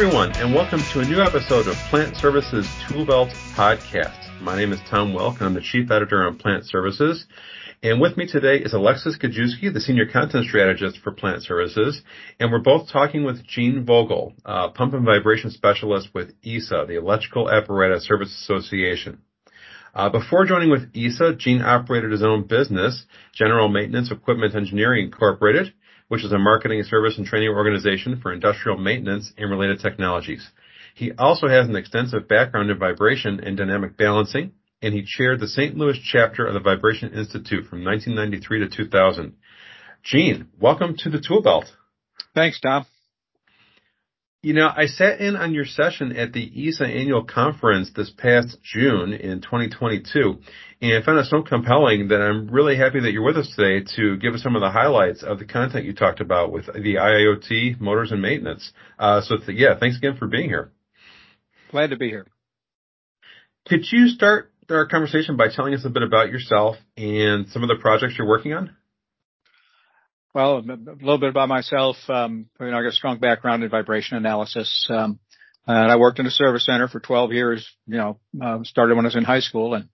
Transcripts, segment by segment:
Everyone, and welcome to a new episode of Plant Services Toolbelt Podcast. My name is Tom Wilk, and I'm the Chief Editor on Plant Services. And with me today is Alexis Gajewski, the Senior Content Strategist for Plant Services, and we're both talking with Gene Vogel, uh, Pump and Vibration Specialist with EASA, the Electrical Apparatus Service Association. Uh, before joining with EASA, Gene operated his own business, General Maintenance Equipment Engineering Incorporated, which is a marketing, service, and training organization for industrial maintenance and related technologies. He also has an extensive background in vibration and dynamic balancing, and he chaired the St. Louis chapter of the Vibration Institute from 1993 to 2000. Gene, welcome to the Tool Belt. Thanks, Tom. You know, I sat in on your session at the EASA annual conference this past June in 2022 and found it so compelling that I'm really happy that you're with us today to give us some of the highlights of the content you talked about with the IIoT motors and maintenance. Uh, so th- yeah, thanks again for being here. Glad to be here. Could you start our conversation by telling us a bit about yourself and some of the projects you're working on? Well, a little bit about myself. Um, you know, I got a strong background in vibration analysis. Um, and I worked in a service center for 12 years, you know, uh, started when I was in high school and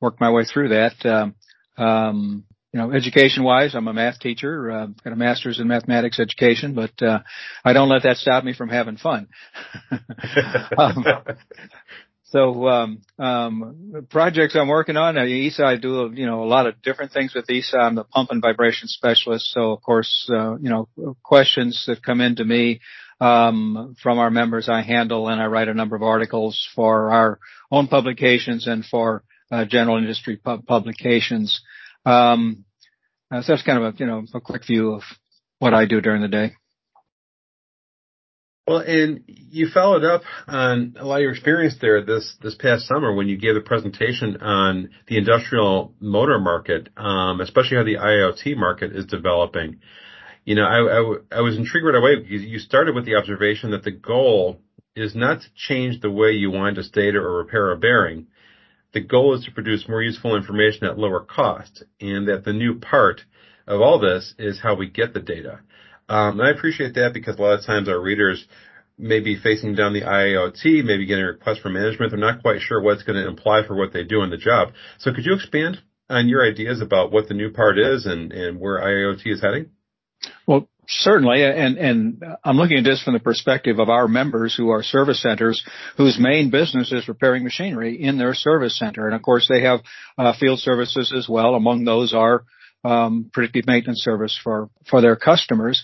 worked my way through that. Um, um, you know, education wise, I'm a math teacher, uh, got a master's in mathematics education, but, uh, I don't let that stop me from having fun. um, so, um, um, projects I'm working on, uh, EASA, I do, you know, a lot of different things with EASA. I'm the pump and vibration specialist. So of course, uh, you know, questions that come into me, um, from our members I handle and I write a number of articles for our own publications and for, uh, general industry pub- publications. Um, uh, so that's kind of a, you know, a quick view of what I do during the day. Well, and you followed up on a lot of your experience there this this past summer when you gave a presentation on the industrial motor market, um, especially how the IoT market is developing. You know, I, I, I was intrigued right away because you started with the observation that the goal is not to change the way you wind a stator or repair a bearing. The goal is to produce more useful information at lower cost, and that the new part of all this is how we get the data. Um, and I appreciate that because a lot of times our readers may be facing down the IoT, maybe getting a request for management. They're not quite sure what it's going to imply for what they do in the job. So could you expand on your ideas about what the new part is and, and where IoT is heading? Well, certainly, and and I'm looking at this from the perspective of our members who are service centers whose main business is repairing machinery in their service center, and of course they have uh, field services as well. Among those are um, predictive maintenance service for for their customers.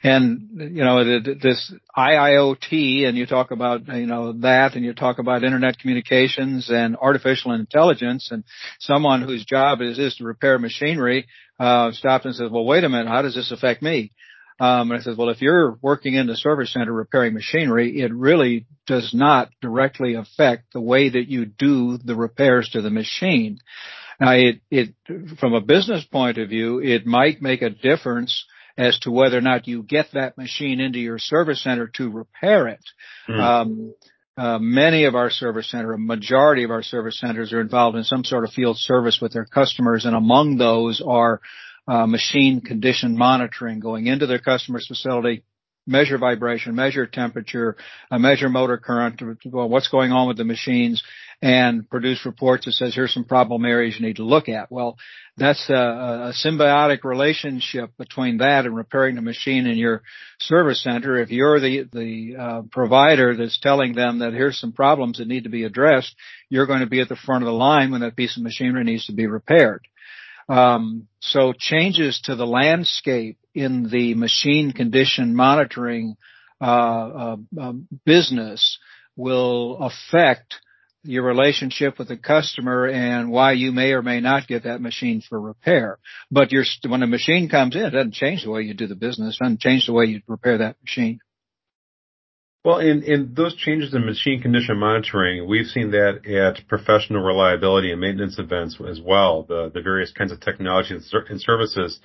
And you know this IIoT, and you talk about you know that, and you talk about internet communications and artificial intelligence, and someone whose job is is to repair machinery uh, stops and says, "Well, wait a minute, how does this affect me?" Um, and I says, well, if you're working in the service center repairing machinery, it really does not directly affect the way that you do the repairs to the machine. Now, it, it, from a business point of view, it might make a difference as to whether or not you get that machine into your service center to repair it. Mm. Um, uh, many of our service center, a majority of our service centers are involved in some sort of field service with their customers, and among those are uh, machine condition monitoring, going into their customer's facility, measure vibration, measure temperature, uh, measure motor current, what's going on with the machines, and produce reports that says here's some problem areas you need to look at. Well, that's a, a symbiotic relationship between that and repairing the machine in your service center. If you're the the uh, provider that's telling them that here's some problems that need to be addressed, you're going to be at the front of the line when that piece of machinery needs to be repaired. Um, so changes to the landscape in the machine condition monitoring uh, uh, uh, business will affect your relationship with the customer and why you may or may not get that machine for repair. But you're, when a machine comes in, it doesn't change the way you do the business, it doesn't change the way you repair that machine. Well, in, in those changes in machine condition monitoring, we've seen that at professional reliability and maintenance events as well. The, the various kinds of technologies and services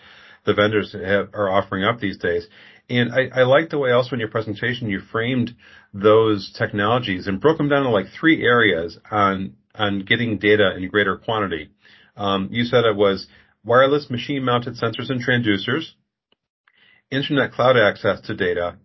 the vendors have, are offering up these days. And I, I like the way also in your presentation you framed those technologies and broke them down to like three areas on on getting data in greater quantity. Um, you said it was wireless machine mounted sensors and transducers, internet cloud access to data,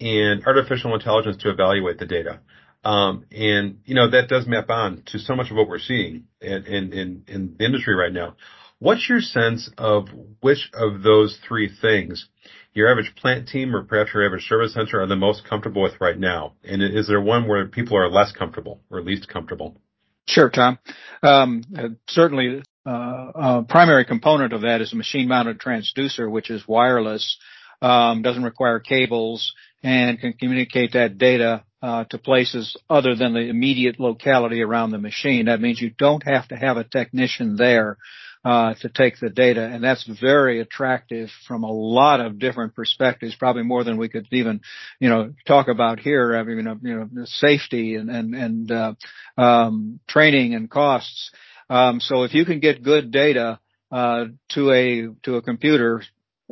and artificial intelligence to evaluate the data. Um, and you know that does map on to so much of what we're seeing in, in, in the industry right now. What's your sense of which of those three things your average plant team or perhaps your average service center are the most comfortable with right now? And is there one where people are less comfortable or least comfortable? Sure, Tom. Um, certainly, uh, a primary component of that is a machine-mounted transducer, which is wireless, um, doesn't require cables, and can communicate that data uh, to places other than the immediate locality around the machine. That means you don't have to have a technician there uh, to take the data, and that's very attractive from a lot of different perspectives. Probably more than we could even, you know, talk about here. I mean, you know, you know safety and and and uh, um, training and costs. Um, so if you can get good data uh, to a to a computer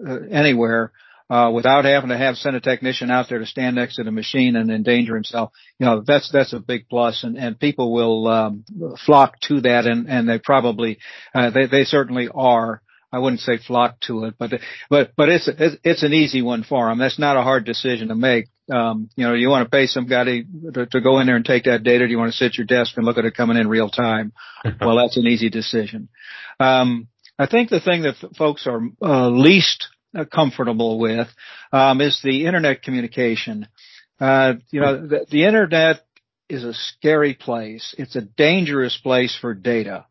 uh, anywhere, uh, without having to have send a technician out there to stand next to the machine and endanger himself. You know, that's, that's a big plus and, and people will, um, flock to that and, and they probably, uh, they, they certainly are. I wouldn't say flock to it, but, but, but it's, it's an easy one for them. That's not a hard decision to make. Um, you know, you want to pay somebody to, to go in there and take that data. Do you want to sit at your desk and look at it coming in real time? well, that's an easy decision. Um, I think the thing that folks are uh, least comfortable with um, is the internet communication. Uh, you know, the, the, internet is a scary place. It's a dangerous place for data.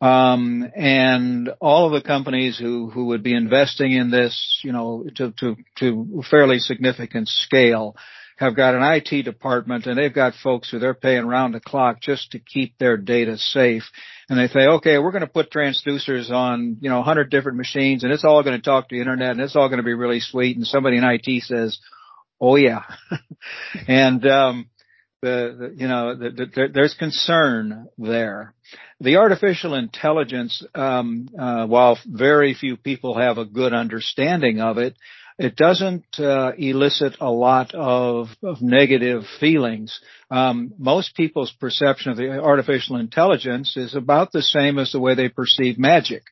Um, and all of the companies who, who would be investing in this, you know, to, to, to fairly significant scale have got an IT department and they've got folks who they're paying round the clock just to keep their data safe. And they say, okay, we're going to put transducers on, you know, 100 different machines and it's all going to talk to the internet and it's all going to be really sweet. And somebody in IT says, oh yeah. and, um, the, the, you know the, the, there's concern there. The artificial intelligence, um, uh, while very few people have a good understanding of it, it doesn't uh, elicit a lot of, of negative feelings. Um, most people's perception of the artificial intelligence is about the same as the way they perceive magic.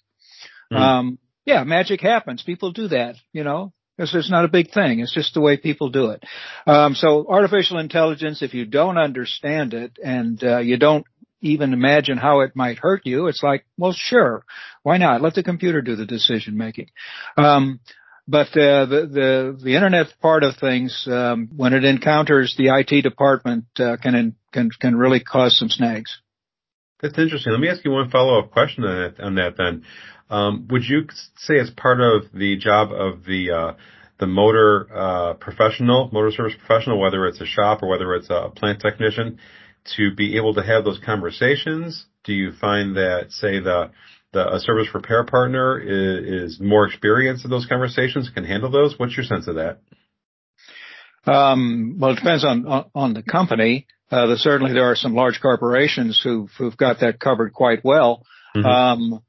Mm. Um, yeah, magic happens. People do that, you know. It's, it's not a big thing. It's just the way people do it. Um, so artificial intelligence, if you don't understand it and uh, you don't even imagine how it might hurt you, it's like, well, sure, why not? Let the computer do the decision making. Um, but uh, the, the the internet part of things, um, when it encounters the IT department, uh, can can can really cause some snags. That's interesting. Let me ask you one follow up question on that, on that then. Um, would you say as part of the job of the uh, the motor uh, professional, motor service professional, whether it's a shop or whether it's a plant technician, to be able to have those conversations? Do you find that, say, the the a service repair partner is, is more experienced in those conversations, can handle those? What's your sense of that? Um, well, it depends on on, on the company. Uh, the, certainly, there are some large corporations who've who've got that covered quite well. Mm-hmm. Um,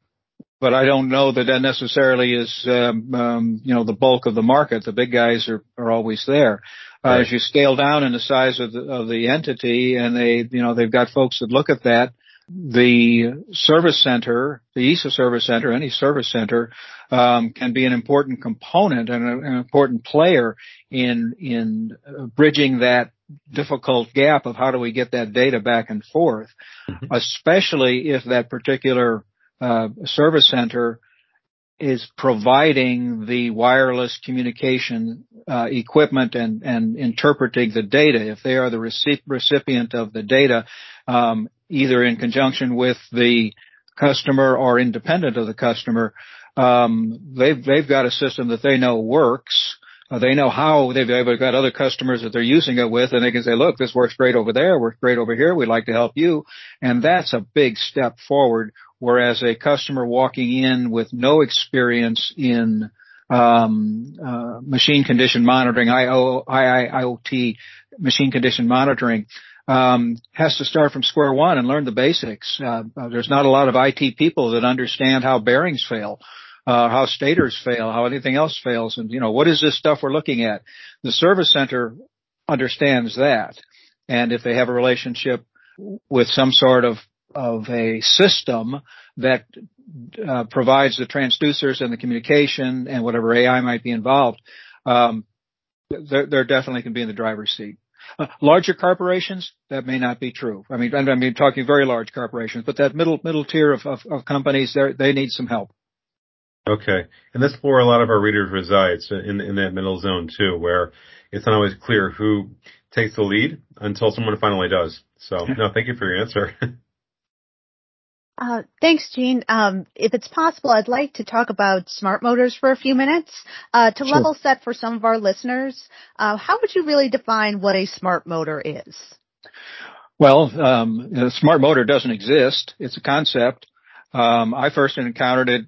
but I don't know that that necessarily is, um, um, you know, the bulk of the market. The big guys are, are always there. Uh, right. As you scale down in the size of the, of the entity and they, you know, they've got folks that look at that, the service center, the EASA service center, any service center, um, can be an important component and an important player in in bridging that difficult gap of how do we get that data back and forth, mm-hmm. especially if that particular uh, service center is providing the wireless communication uh, equipment and, and interpreting the data. If they are the recipient of the data, um, either in conjunction with the customer or independent of the customer, um, they've they've got a system that they know works. Uh, they know how they've, they've got other customers that they're using it with, and they can say, "Look, this works great over there, works great over here. We'd like to help you," and that's a big step forward. Whereas a customer walking in with no experience in um, uh, machine condition monitoring, IO, IIoT machine condition monitoring, um, has to start from square one and learn the basics. Uh, uh, there's not a lot of IT people that understand how bearings fail, uh, how stators fail, how anything else fails, and you know what is this stuff we're looking at. The service center understands that, and if they have a relationship with some sort of of a system that uh, provides the transducers and the communication and whatever AI might be involved, um, They're, they're definitely can be in the driver's seat. Uh, larger corporations, that may not be true. I mean, I mean, talking very large corporations, but that middle middle tier of, of, of companies, they they need some help. Okay, and that's where a lot of our readers resides in in that middle zone too, where it's not always clear who takes the lead until someone finally does. So, no, thank you for your answer. Uh, thanks, Gene. Um, if it's possible, I'd like to talk about smart motors for a few minutes. Uh, to sure. level set for some of our listeners, uh, how would you really define what a smart motor is? Well, um, a smart motor doesn't exist. It's a concept. Um, I first encountered it,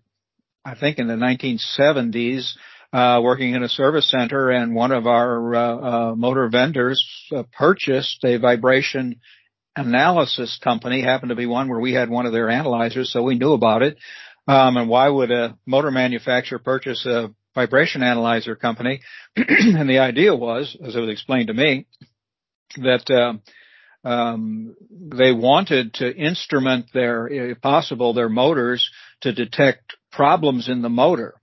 I think, in the 1970s. Uh, working in a service center and one of our uh, uh, motor vendors uh, purchased a vibration analysis company happened to be one where we had one of their analyzers, so we knew about it. Um, and why would a motor manufacturer purchase a vibration analyzer company? and the idea was, as it was explained to me, that uh, um, they wanted to instrument their, if possible, their motors to detect problems in the motor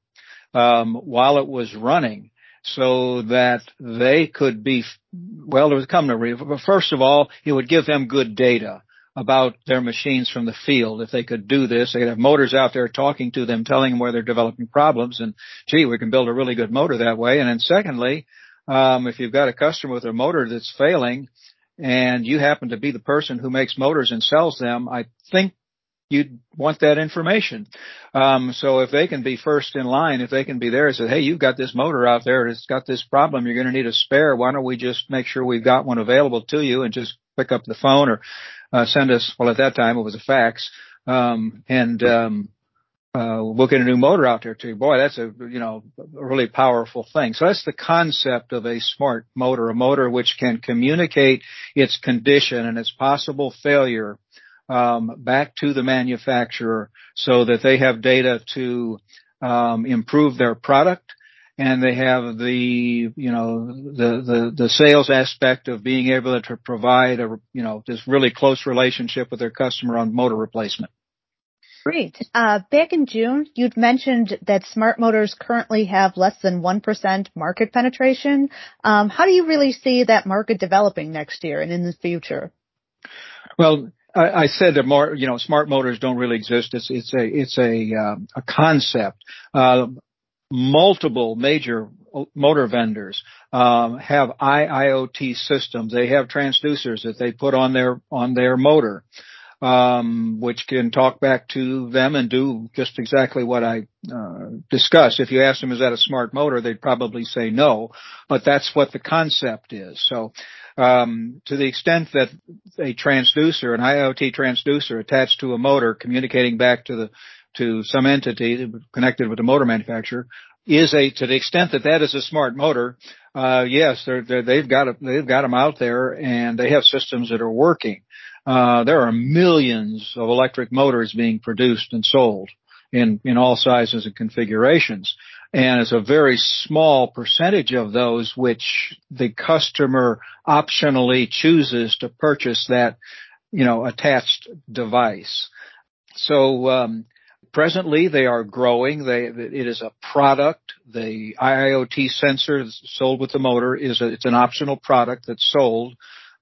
um, while it was running so that they could be, well, there was coming to, but first of all, it would give them good data about their machines from the field. If they could do this, they could have motors out there talking to them, telling them where they're developing problems. And gee, we can build a really good motor that way. And then secondly, um, if you've got a customer with a motor that's failing and you happen to be the person who makes motors and sells them, I think you'd want that information. Um, so if they can be first in line, if they can be there and say, hey, you've got this motor out there, it's got this problem, you're going to need a spare. Why don't we just make sure we've got one available to you and just pick up the phone or uh, send us, well, at that time it was a fax, um, and um, uh, we'll get a new motor out there to you. Boy, that's a, you know, a really powerful thing. So that's the concept of a smart motor, a motor which can communicate its condition and its possible failure um, back to the manufacturer so that they have data to um, improve their product and they have the you know the the the sales aspect of being able to provide a you know this really close relationship with their customer on motor replacement. Great. Uh, back in June, you'd mentioned that smart motors currently have less than 1% market penetration. Um, how do you really see that market developing next year and in the future? Well, I, I said that you know, smart motors don't really exist. It's it's a it's a uh, a concept. Uh, multiple major motor vendors um, have IIoT systems. They have transducers that they put on their on their motor, um, which can talk back to them and do just exactly what I uh, discussed. If you ask them, is that a smart motor? They'd probably say no, but that's what the concept is. So um, to the extent that a transducer, an IoT transducer attached to a motor communicating back to the to some entity connected with the motor manufacturer is a to the extent that that is a smart motor. Uh, yes, they're, they've got a, they've got them out there and they have systems that are working. Uh, there are millions of electric motors being produced and sold in in all sizes and configurations and it's a very small percentage of those which the customer optionally chooses to purchase that, you know, attached device. So um, presently they are growing. They it is a product. The IoT sensor sold with the motor is a, it's an optional product that's sold.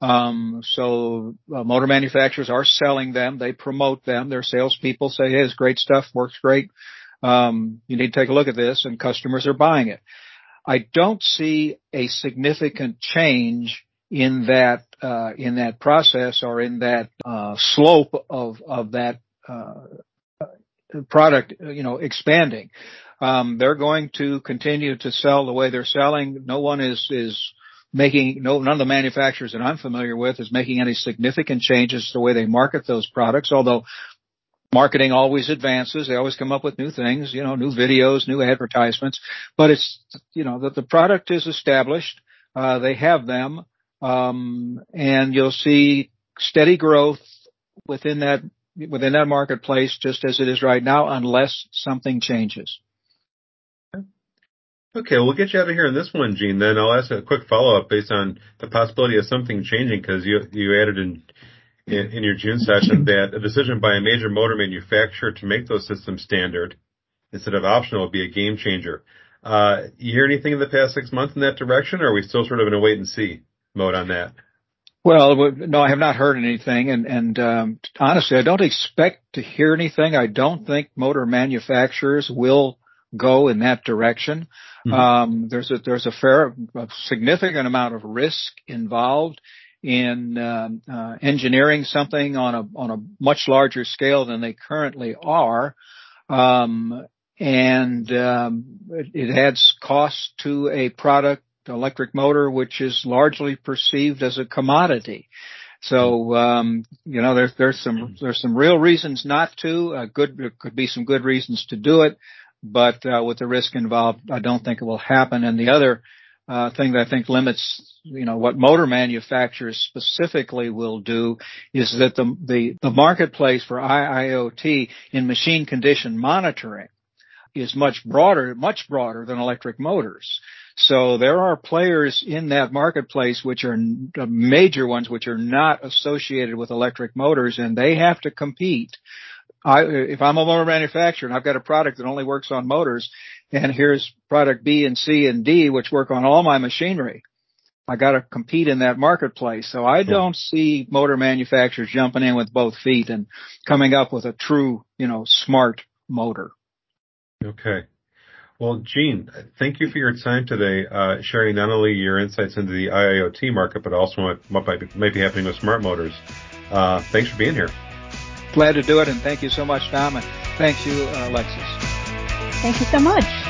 Um, so uh, motor manufacturers are selling them. They promote them. Their salespeople say, "Hey, it's great stuff. Works great." Um, you need to take a look at this and customers are buying it. I don't see a significant change in that, uh, in that process or in that, uh, slope of, of that, uh, product, you know, expanding. Um, they're going to continue to sell the way they're selling. No one is, is making, no, none of the manufacturers that I'm familiar with is making any significant changes to the way they market those products, although marketing always advances. They always come up with new things, you know, new videos, new advertisements, but it's, you know, that the product is established. Uh, they have them, um, and you'll see steady growth within that, within that marketplace just as it is right now unless something changes. Okay, we'll get you out of here on this one, Gene. Then I'll ask a quick follow up based on the possibility of something changing because you you added in in, in your June session that a decision by a major motor manufacturer to make those systems standard instead of optional would be a game changer. Uh, you hear anything in the past six months in that direction, or are we still sort of in a wait and see mode on that? Well, no, I have not heard anything, and and um, honestly, I don't expect to hear anything. I don't think motor manufacturers will go in that direction. Mm-hmm. Um, there's a there's a fair, a significant amount of risk involved in um, uh, engineering something on a on a much larger scale than they currently are, um, and um, it, it adds cost to a product electric motor, which is largely perceived as a commodity. So um, you know, there's there's some there's some real reasons not to. Uh, good there could be some good reasons to do it, but uh, with the risk involved, I don't think it will happen. And the other uh, thing that I think limits you know what motor manufacturers specifically will do is that the the, the marketplace for IIoT in machine condition monitoring is much broader, much broader than electric motors. So there are players in that marketplace which are major ones which are not associated with electric motors and they have to compete. I, if I'm a motor manufacturer and I've got a product that only works on motors and here's product B and C and D which work on all my machinery, I got to compete in that marketplace. So I don't see motor manufacturers jumping in with both feet and coming up with a true, you know, smart motor. Okay. Well, Gene, thank you for your time today, uh, sharing not only your insights into the IIoT market, but also what, what might, be, might be happening with smart motors. Uh, thanks for being here. Glad to do it, and thank you so much, Tom, and thank you, uh, Alexis. Thank you so much.